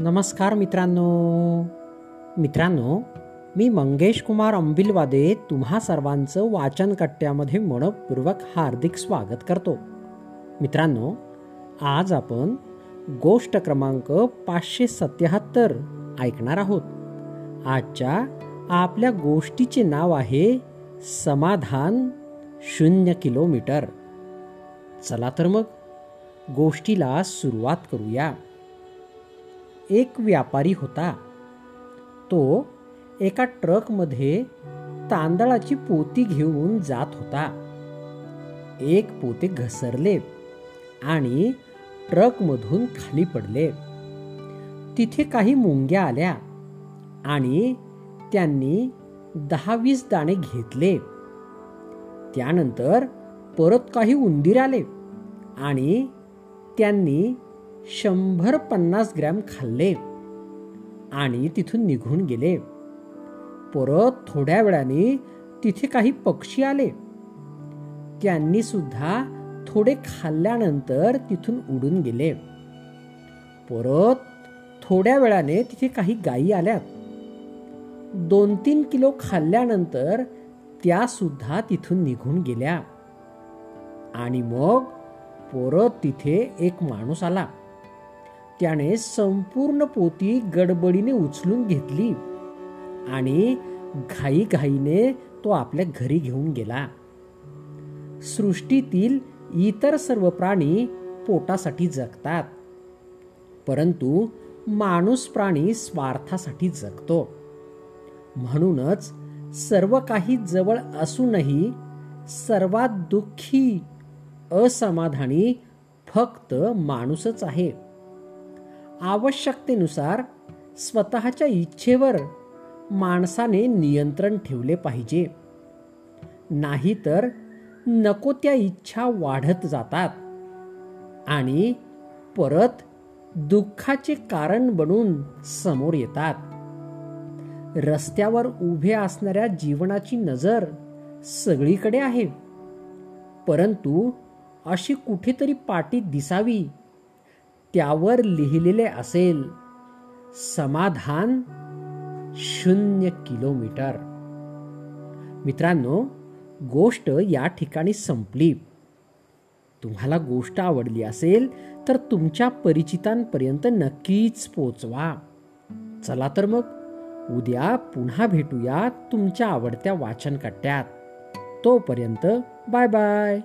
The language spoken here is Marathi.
नमस्कार मित्रांनो. मित्रांनो मी मंगेश कुमार अंबिलवादे तुम्हा सर्वांचं वाचन कट्ट्यामध्ये मनपूर्वक हार्दिक स्वागत करतो. मित्रांनो आज आपण गोष्ट क्रमांक पाचशे सत्याहत्तर ऐकणार आहोत. आजच्या आपल्या गोष्टीचे नाव आहे समाधान शून्य किलोमीटर. चला तर मग गोष्टीला सुरुवात करूया. एक व्यापारी होता. तो एका ट्रकमध्ये तांदळाची पोती घेऊन जात होता. एक पोते घसरले आणि ट्रकमधून खाली पडले. तिथे काही मुंग्या आल्या आणि त्यांनी दहा वीस दाणे घेतले. त्यानंतर परत काही उंदीर आले आणि त्यांनी शंभर पन्नास ग्रॅम खाल्ले आणि तिथून निघून गेले. परत थोड्या वेळाने तिथे काही पक्षी आले. त्यांनी सुद्धा थोडे खाल्ल्यानंतर तिथून उडून गेले. परत थोड्या वेळाने तिथे काही गायी आल्यात. दोन तीन किलो खाल्ल्यानंतर त्या सुद्धा तिथून निघून गेल्या. आणि मग परत तिथे एक माणूस आला. त्याने संपूर्ण पोती गडबडीने उचलून घेतली आणि घाईघाईने तो आपल्या घरी घेऊन गेला. सृष्टीतील इतर सर्व प्राणी पोटासाठी जगतात परंतु माणूस प्राणी स्वार्थासाठी जगतो. म्हणूनच सर्व काही जवळ असूनही सर्वात दुःखी असमाधानी फक्त माणूसच आहे. आवश्यकतेनुसार स्वतःच्या इच्छेवर माणसाने नियंत्रण ठेवले पाहिजे. नाहीतर नको त्या इच्छा वाढत जातात. आणि परत दुःखाचे कारण बनून समोर येतात. रस्त्यावर उभे असणाऱ्या जीवनाची नजर सगळीकडे आहे. परंतु अशी कुठेतरी पाटी दिसावी त्यावर लिहिलेले असेल समाधान शून्य किलोमीटर. मित्रांनो गोष्ट या ठिकाणी संपली. तुम्हाला गोष्ट आवडली असेल तर तुमच्या परिचितांपर्यंत नक्कीच पोचवा. चला तर मग उद्या पुन्हा भेटूया तुमच्या आवडत्या वाचन कट्ट्यात तोपर्यंत बाय बाय.